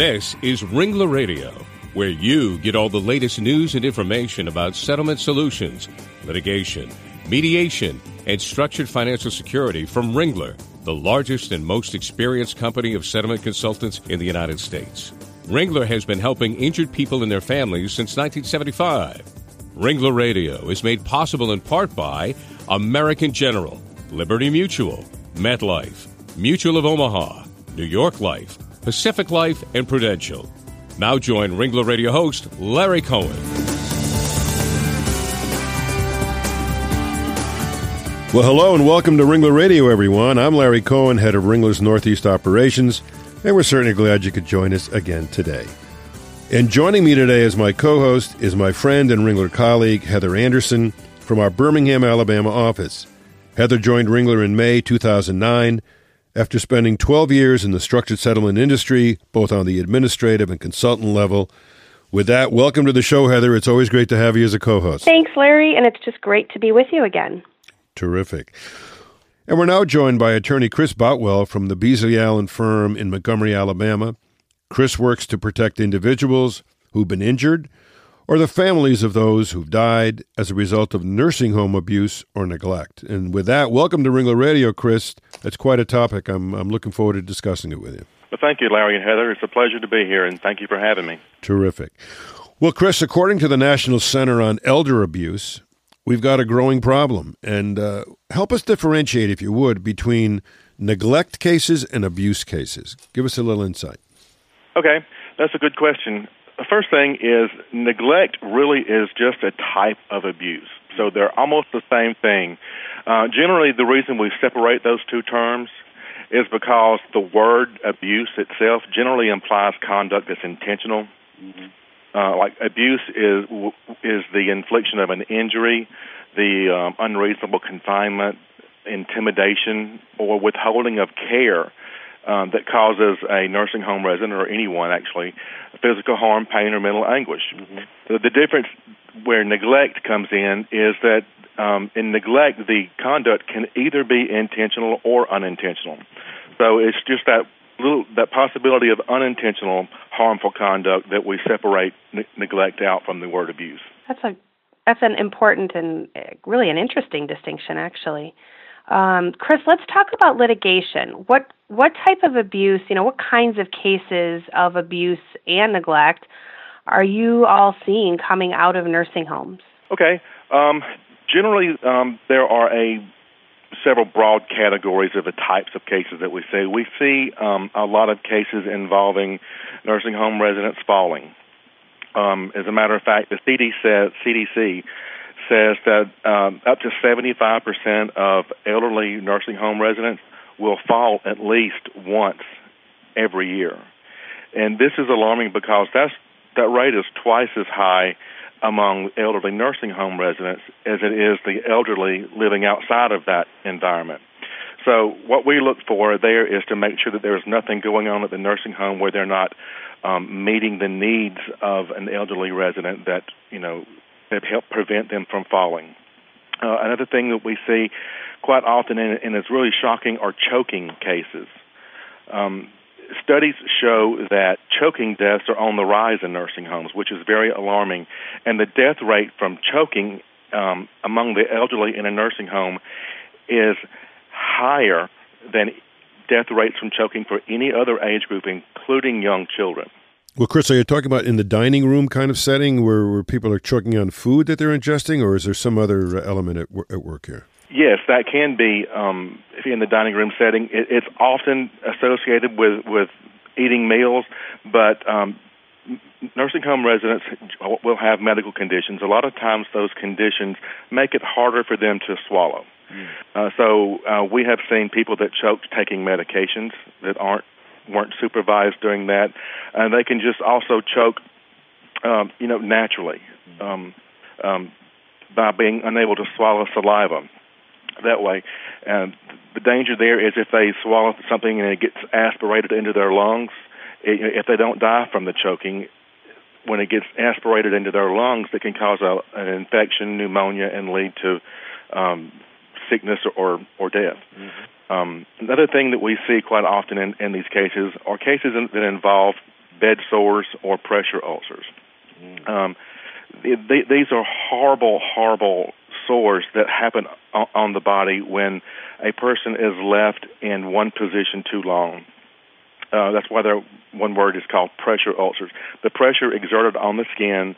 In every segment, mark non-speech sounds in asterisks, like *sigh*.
This is Ringler Radio, where you get all the latest news and information about settlement solutions, litigation, mediation, and structured financial security from Ringler, the largest and most experienced company of settlement consultants in the United States. Ringler has been helping injured people and their families since 1975. Ringler Radio is made possible in part by American General, Liberty Mutual, MetLife, Mutual of Omaha, New York Life, Pacific Life, and Prudential. Now join Ringler Radio host Larry Cohen. Well, hello and welcome to Ringler Radio, everyone. I'm Larry Cohen, head of Ringler's Northeast Operations, and we're certainly glad you could join us again today. And joining me today as my co host is my friend and Ringler colleague, Heather Anderson, from our Birmingham, Alabama office. Heather joined Ringler in May 2009 after spending 12 years in the structured settlement industry, both on the administrative and consultant level. With that, welcome to the show, Heather. It's always great to have you as a co host. Thanks, Larry, and it's just great to be with you again. Terrific. And we're now joined by attorney Chris Boutwell from the Beasley Allen firm in Montgomery, Alabama. Chris works to protect individuals who've been injured or the families of those who've died as a result of nursing home abuse or neglect. And with that, welcome to Ringler Radio, Chris. That's quite a topic. I'm, I'm looking forward to discussing it with you. Well, thank you, Larry and Heather. It's a pleasure to be here, and thank you for having me. Terrific. Well, Chris, according to the National Center on Elder Abuse, we've got a growing problem. And uh, help us differentiate, if you would, between neglect cases and abuse cases. Give us a little insight. Okay, that's a good question. The first thing is neglect really is just a type of abuse. So they're almost the same thing. Uh, generally, the reason we separate those two terms is because the word abuse itself generally implies conduct that's intentional. Mm-hmm. Uh, like abuse is is the infliction of an injury, the um, unreasonable confinement, intimidation, or withholding of care um, that causes a nursing home resident or anyone actually physical harm, pain, or mental anguish. Mm-hmm. The, the difference where neglect comes in is that um, in neglect, the conduct can either be intentional or unintentional. So it's just that little that possibility of unintentional harmful conduct that we separate ne- neglect out from the word abuse. That's a that's an important and uh, really an interesting distinction, actually. Um, Chris, let's talk about litigation. What what type of abuse, you know, what kinds of cases of abuse and neglect are you all seeing coming out of nursing homes? Okay. Um, generally, um, there are a several broad categories of the types of cases that we see. We see um, a lot of cases involving nursing home residents falling. Um, as a matter of fact, the CDC, says that um, up to 75% of elderly nursing home residents will fall at least once every year. And this is alarming because that's, that rate is twice as high among elderly nursing home residents as it is the elderly living outside of that environment. So what we look for there is to make sure that there is nothing going on at the nursing home where they're not um, meeting the needs of an elderly resident that you know that help prevent them from falling. Uh, another thing that we see quite often, and, it's really shocking, are choking cases. Um, studies show that choking deaths are on the rise in nursing homes, which is very alarming. And the death rate from choking um, among the elderly in a nursing home is higher than death rates from choking for any other age group, including young children. Well, Chris, are you talking about in the dining room kind of setting where, where people are choking on food that they're ingesting, or is there some other element at, at work here? Yes, that can be um, in the dining room setting. It, it's often associated with, with eating meals, but um, nursing home residents will have medical conditions. A lot of times, those conditions make it harder for them to swallow. Mm. Uh, so uh, we have seen people that choke taking medications that aren't weren't supervised during that, and they can just also choke, um, you know, naturally um, um, by being unable to swallow saliva that way. And the danger there is if they swallow something and it gets aspirated into their lungs, if they don't die from the choking, when it gets aspirated into their lungs, it can cause a, an infection, pneumonia, and lead to um, sickness or or death. Mm-hmm. Um, another thing that we see quite often in, in these cases are cases in, that involve bed sores, or pressure ulcers. Mm. Um, they, these are horrible, horrible sores that happen on the body when a person is left in one position too long. Uh, that's why one word is called pressure ulcers. The pressure exerted on the skin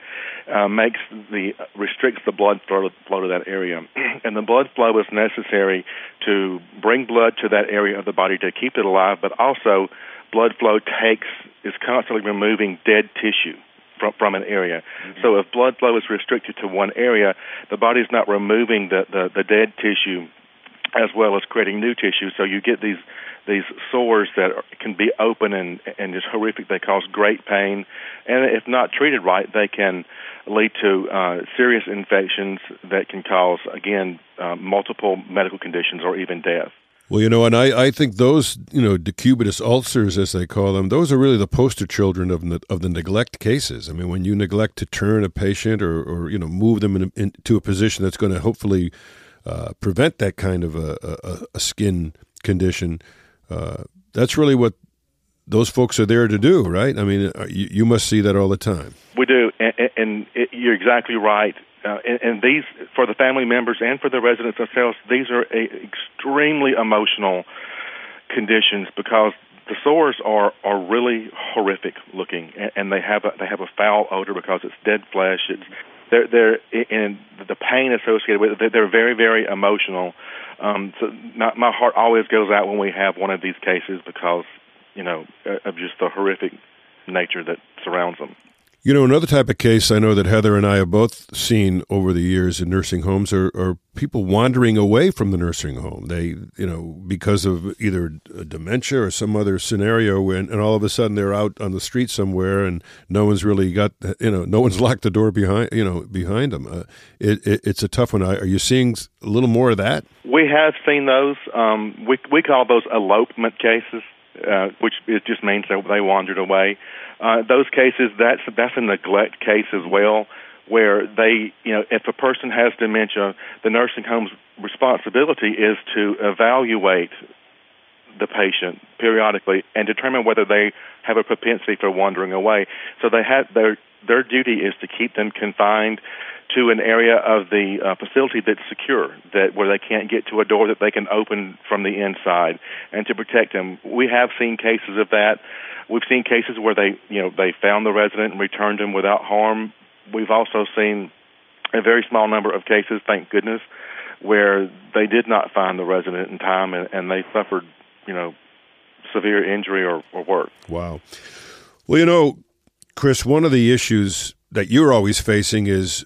uh, makes the restricts the blood flow, flow to that area, *clears throat* and the blood flow is necessary to bring blood to that area of the body to keep it alive, but also blood flow takes is constantly removing dead tissue from, from an area. Mm-hmm. So if blood flow is restricted to one area, the body's not removing the, the, the dead tissue as well as creating new tissue. So you get these these sores that are, can be open and and just horrific. They cause great pain, and if not treated right, they can lead to uh, serious infections that can cause again uh, multiple medical conditions or even death. Well, you know, and I, I think those, you know, decubitus ulcers, as they call them, those are really the poster children of the, of the neglect cases. I mean, when you neglect to turn a patient or, or you know, move them in, into a position that's going to hopefully uh, prevent that kind of a, a, a skin condition, uh, that's really what those folks are there to do, right? I mean, uh, you, you must see that all the time. We do, and, and it, you're exactly right uh, and, and these for the family members and for the residents themselves, these are a, extremely emotional conditions because the sores are are really horrific looking, and, and they have a they have a foul odor because it's dead flesh. It's they're they're and the pain associated with it. They're very very emotional. Um, so not, my heart always goes out when we have one of these cases because you know of just the horrific nature that surrounds them. You know, another type of case I know that Heather and I have both seen over the years in nursing homes are, are people wandering away from the nursing home. They, you know, because of either dementia or some other scenario, when, and all of a sudden they're out on the street somewhere and no one's really got, you know, no one's *laughs* locked the door behind, you know, behind them. Uh, it, it, it's a tough one. Are you seeing a little more of that? We have seen those. Um, we, we call those elopement cases. Uh, which it just means that they wandered away. Uh, those cases, that's that's a neglect case as well, where they, you know, if a person has dementia, the nursing home's responsibility is to evaluate the patient periodically and determine whether they have a propensity for wandering away. So they have their their duty is to keep them confined to an area of the uh, facility that's secure, that where they can't get to a door that they can open from the inside, and to protect them. We have seen cases of that. We've seen cases where they, you know, they found the resident and returned him without harm. We've also seen a very small number of cases, thank goodness, where they did not find the resident in time and, and they suffered, you know, severe injury or, or worse. Wow. Well, you know, Chris, one of the issues that you're always facing is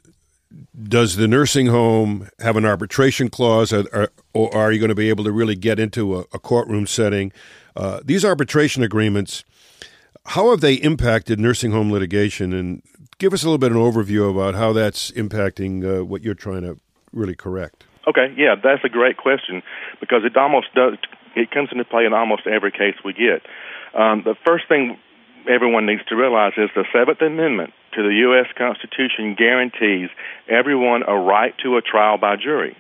does the nursing home have an arbitration clause, or, or are you going to be able to really get into a, a courtroom setting? Uh, these arbitration agreements, how have they impacted nursing home litigation? And give us a little bit of an overview about how that's impacting uh, what you're trying to really correct. Okay, yeah, that's a great question because it almost does. It comes into play in almost every case we get. Um, the first thing everyone needs to realize is the Seventh Amendment to the U.S. Constitution guarantees everyone a right to a trial by jury.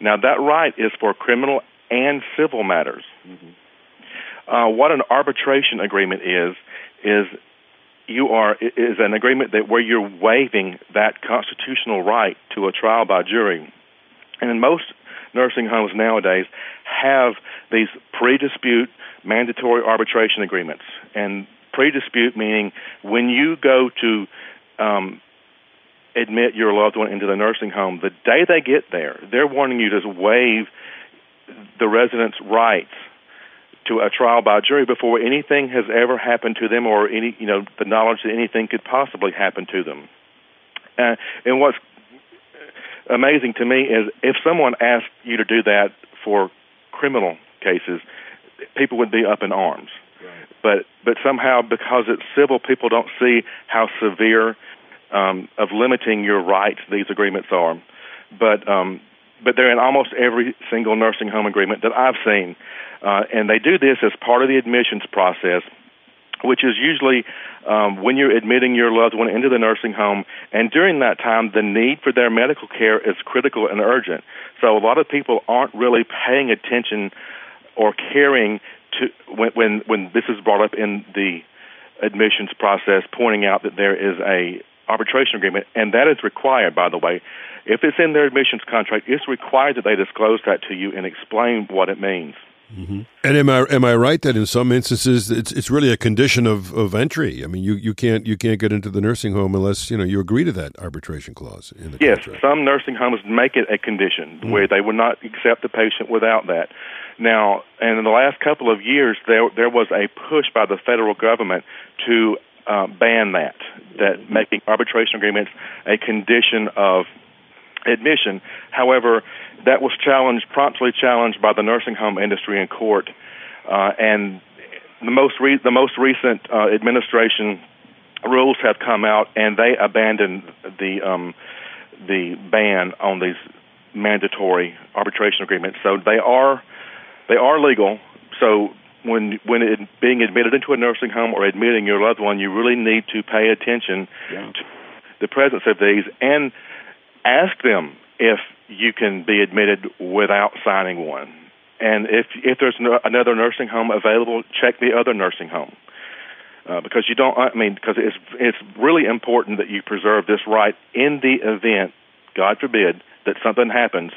Now, that right is for criminal and civil matters. Mm-hmm. Uh, what an arbitration agreement is is you are is an agreement that where you're waiving that constitutional right to a trial by jury. And in most nursing homes nowadays have these pre-dispute mandatory arbitration agreements, and pre-dispute meaning when you go to um, admit your loved one into the nursing home, the day they get there, they're wanting you to waive the resident's rights to a trial by jury before anything has ever happened to them or any you know the knowledge that anything could possibly happen to them. Uh, and what's amazing to me is if someone asked you to do that for criminal cases, people would be up in arms but but somehow because it's civil, people don't see how severe um, of limiting your rights these agreements are. But um, but they're in almost every single nursing home agreement that I've seen, uh, and they do this as part of the admissions process. Which is usually um, when you're admitting your loved one into the nursing home, and during that time, the need for their medical care is critical and urgent. So a lot of people aren't really paying attention or caring to when when when this is brought up in the admissions process pointing out that there is a arbitration agreement, and that is required, by the way. If it's in their admissions contract, it's required that they disclose that to you and explain what it means. Mm-hmm. And am I am I right that in some instances it's it's really a condition of, of entry? I mean, you, you can't you can't get into the nursing home unless you know you agree to that arbitration clause in the yes. Contract. Some nursing homes make it a condition mm-hmm. where they would not accept the patient without that. Now, and in the last couple of years, there there was a push by the federal government to uh, ban that that making arbitration agreements a condition of admission. However, that was challenged, promptly challenged by the nursing home industry in court, uh, and the most re- the most recent uh, administration rules have come out, and they abandoned the um, the ban on these mandatory arbitration agreements. So they are they are legal. So when when it, being admitted into a nursing home or admitting your loved one, you really need to pay attention yeah. to the presence of these and ask them if you can be admitted without signing one. And if if there's no, another nursing home available, check the other nursing home. Uh, because you don't, I mean, because it's it's really important that you preserve this right in the event, God forbid, that something happens,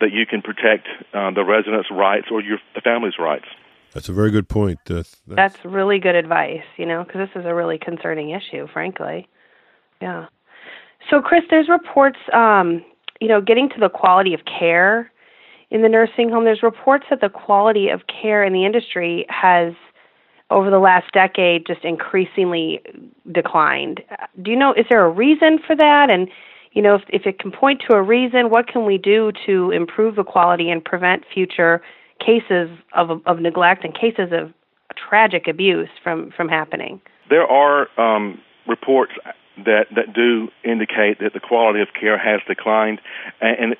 that you can protect uh, the residents' rights or your the family's rights. That's a very good point. Uh, that's, that's really good advice, you know, because this is a really concerning issue, frankly. Yeah. So, Chris, there's reports, um, you know, getting to the quality of care in the nursing home. There's reports that the quality of care in the industry has, over the last decade, just increasingly declined. Do you know? Is there a reason for that? And you know, if, if it can point to a reason, what can we do to improve the quality and prevent future cases of of neglect and cases of tragic abuse from from happening? There are um, reports that that do indicate that the quality of care has declined, and, and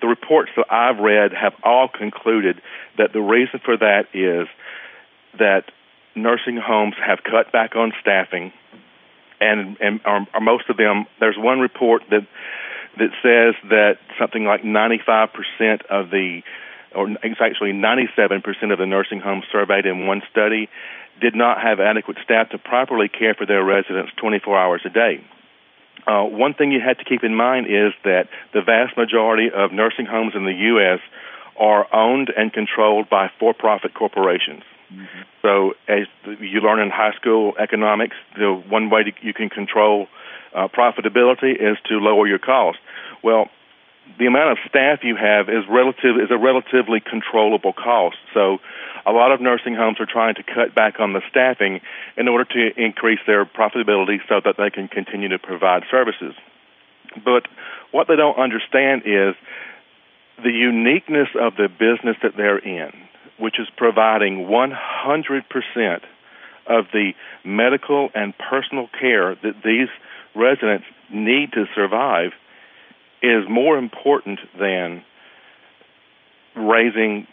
the reports that I've read have all concluded that the reason for that is that nursing homes have cut back on staffing, and and are, are most of them. There's one report that that says that something like 95% of the or actually 97% of the nursing homes surveyed in one study did not have adequate staff to properly care for their residents 24 hours a day. Uh, one thing you have to keep in mind is that the vast majority of nursing homes in the U.S. are owned and controlled by for-profit corporations. Mm-hmm. So, as you learn in high school economics, the one way to, you can control uh, profitability is to lower your cost. Well, the amount of staff you have is relative is a relatively controllable cost. So a lot of nursing homes are trying to cut back on the staffing in order to increase their profitability so that they can continue to provide services. But what they don't understand is the uniqueness of the business that they're in, which is providing 100% of the medical and personal care that these residents need to survive is more important than raising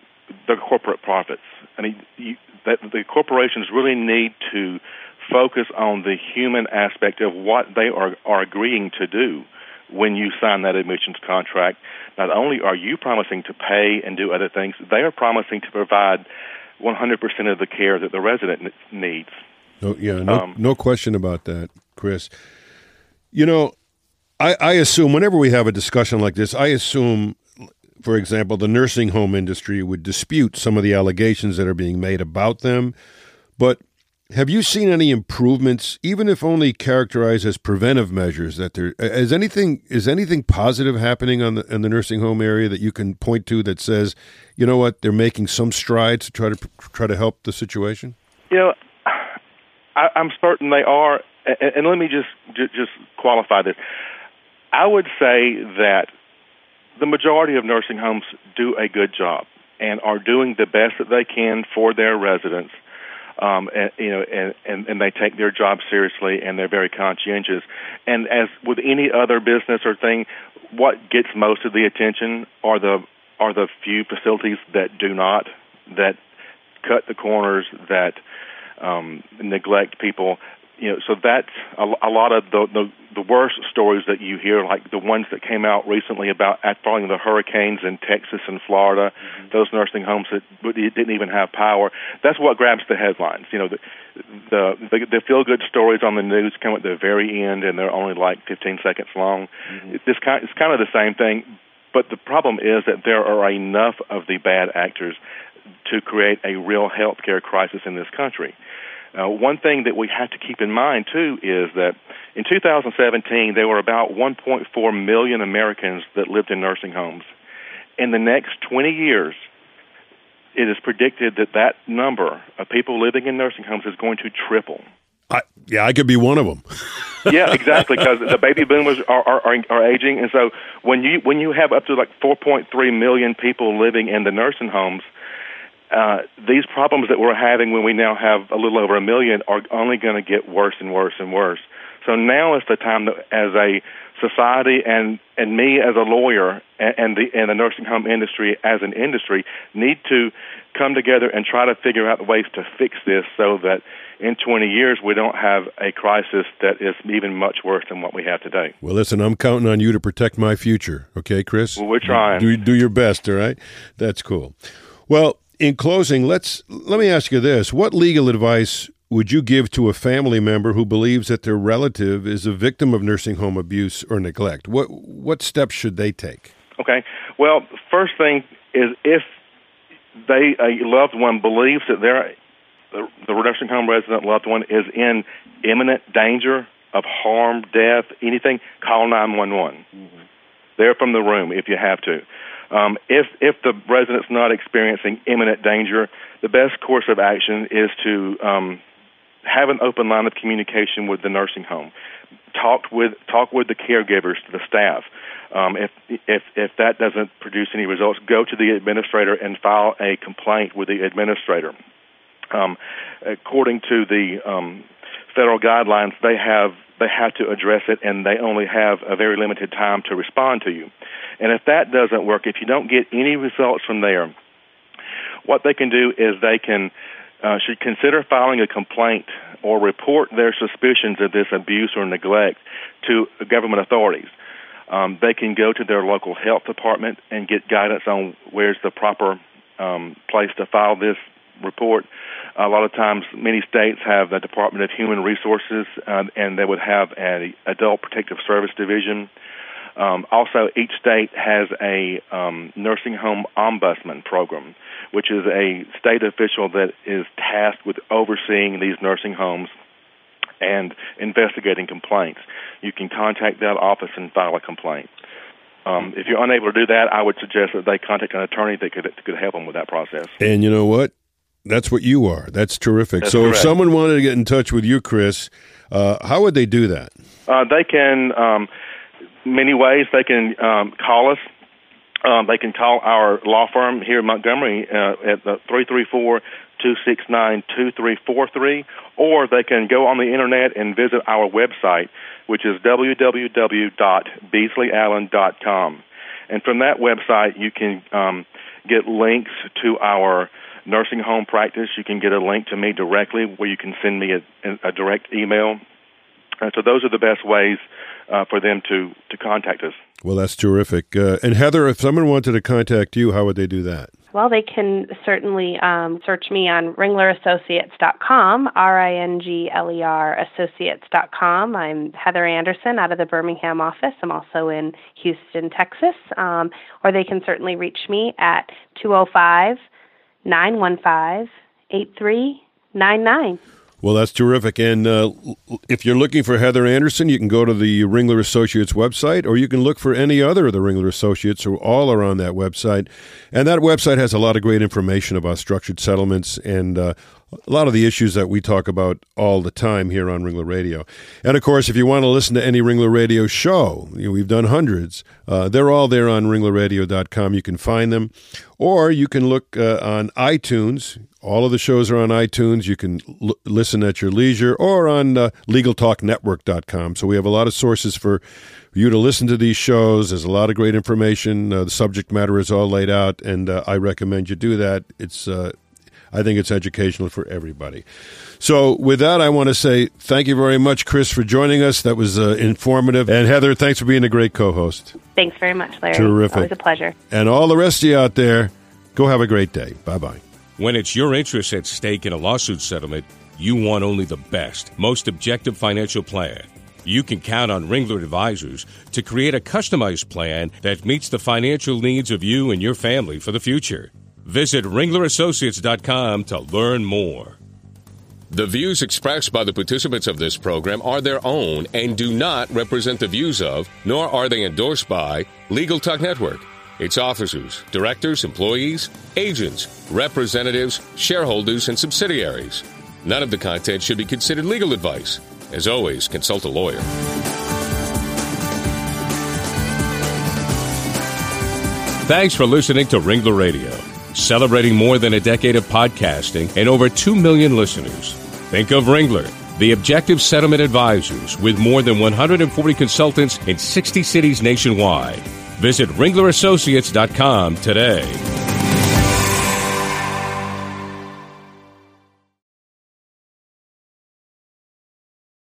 the corporate profits. I mean, you, that the corporations really need to focus on the human aspect of what they are, are agreeing to do when you sign that admissions contract. Not only are you promising to pay and do other things, they are promising to provide 100% of the care that the resident needs. No, yeah, no, um, no question about that, Chris. You know, I, I assume whenever we have a discussion like this, I assume for example, the nursing home industry would dispute some of the allegations that are being made about them. But have you seen any improvements, even if only characterized as preventive measures? That there is anything is anything positive happening on the in the nursing home area that you can point to that says, you know what, they're making some strides to try to try to help the situation. You know, I, I'm certain they are, and, and let me just just qualify this. I would say that the majority of nursing homes do a good job and are doing the best that they can for their residents. Um, and, you know, and, and, and they take their job seriously and they're very conscientious. And as with any other business or thing, what gets most of the attention are the are the few facilities that do not, that cut the corners, that um, neglect people. You know, so that's a, a lot of the, the the worst stories that you hear, like the ones that came out recently about following the hurricanes in Texas and Florida, mm-hmm. those nursing homes that didn't even have power. That's what grabs the headlines. You know, the the the, the feel good stories on the news come at the very end, and they're only like 15 seconds long. Mm-hmm. It's kind it's kind of the same thing, but the problem is that there are enough of the bad actors to create a real healthcare crisis in this country. Uh, one thing that we have to keep in mind too is that in 2017 there were about 1.4 million Americans that lived in nursing homes. In the next 20 years, it is predicted that that number of people living in nursing homes is going to triple. I, yeah, I could be one of them. *laughs* yeah, exactly, because the baby boomers are, are are aging, and so when you when you have up to like 4.3 million people living in the nursing homes, uh, these problems that we're having when we now have a little over a million are only going to get worse and worse and worse. So now is the time that, as a society and and me as a lawyer and, and the and the nursing home industry as an industry need to come together and try to figure out ways to fix this so that in 20 years we don't have a crisis that is even much worse than what we have today. Well, listen, I'm counting on you to protect my future. Okay, Chris? Well, we're trying. Do, do your best, all right? That's cool. Well, in closing, let's let me ask you this: What legal advice would you give to a family member who believes that their relative is a victim of nursing home abuse or neglect? What what steps should they take? Okay. Well, first thing is if they a loved one believes that their the, the nursing home resident loved one is in imminent danger of harm, death, anything, call nine one one. Mm-hmm. They're from the room if you have to. Um, if if the resident's not experiencing imminent danger, the best course of action is to um, have an open line of communication with the nursing home. Talk with talk with the caregivers, the staff. Um, if if if that doesn't produce any results, go to the administrator and file a complaint with the administrator. Um, according to the um, federal guidelines, they have they have to address it, and they only have a very limited time to respond to you. And if that doesn't work, if you don't get any results from there, what they can do is they can uh, should consider filing a complaint or report their suspicions of this abuse or neglect to government authorities. Um, they can go to their local health department and get guidance on where's the proper um, place to file this report. A lot of times, many states have the Department of Human Resources, uh, and they would have an adult protective service division. Um, also, each state has a um, nursing home ombudsman program, which is a state official that is tasked with overseeing these nursing homes and investigating complaints. You can contact that office and file a complaint. Um, if you're unable to do that, I would suggest that they contact an attorney that could could help them with that process. And you know what? That's what you are. That's terrific. That's so, correct. if someone wanted to get in touch with you, Chris, uh, how would they do that? Uh, they can. Um, many ways. They can um, call us. Um, they can call our law firm here in Montgomery uh, at the three three four two six nine two three four three, or they can go on the internet and visit our website, which is www.beasleyallen.com. And from that website, you can um, get links to our nursing home practice. You can get a link to me directly, where you can send me a, a direct email. And so those are the best ways uh, for them to to contact us. Well, that's terrific. Uh, and Heather, if someone wanted to contact you, how would they do that? Well, they can certainly um, search me on ringlerassociates.com, R I N G L E R associates.com. I'm Heather Anderson out of the Birmingham office. I'm also in Houston, Texas. Um, or they can certainly reach me at 205 915 8399. Well, that's terrific. And uh, if you're looking for Heather Anderson, you can go to the Ringler Associates website, or you can look for any other of the Ringler Associates who all are on that website. And that website has a lot of great information about structured settlements and uh, a lot of the issues that we talk about all the time here on Ringler Radio. And of course, if you want to listen to any Ringler Radio show, you know, we've done hundreds. Uh, they're all there on ringlerradio.com. You can find them, or you can look uh, on iTunes. All of the shows are on iTunes. You can l- listen at your leisure or on uh, LegalTalkNetwork.com. So we have a lot of sources for you to listen to these shows. There's a lot of great information. Uh, the subject matter is all laid out, and uh, I recommend you do that. It's uh, I think it's educational for everybody. So, with that, I want to say thank you very much, Chris, for joining us. That was uh, informative. And Heather, thanks for being a great co host. Thanks very much, Larry. Terrific. Always a pleasure. And all the rest of you out there, go have a great day. Bye bye. When it's your interest at stake in a lawsuit settlement, you want only the best, most objective financial plan. You can count on Ringler Advisors to create a customized plan that meets the financial needs of you and your family for the future. Visit ringlerassociates.com to learn more. The views expressed by the participants of this program are their own and do not represent the views of, nor are they endorsed by, Legal Talk Network, its officers, directors, employees, agents, representatives, shareholders, and subsidiaries. None of the content should be considered legal advice. As always, consult a lawyer. Thanks for listening to Ringler Radio, celebrating more than a decade of podcasting and over 2 million listeners. Think of Ringler, the objective settlement advisors with more than 140 consultants in 60 cities nationwide. Visit ringlerassociates.com today.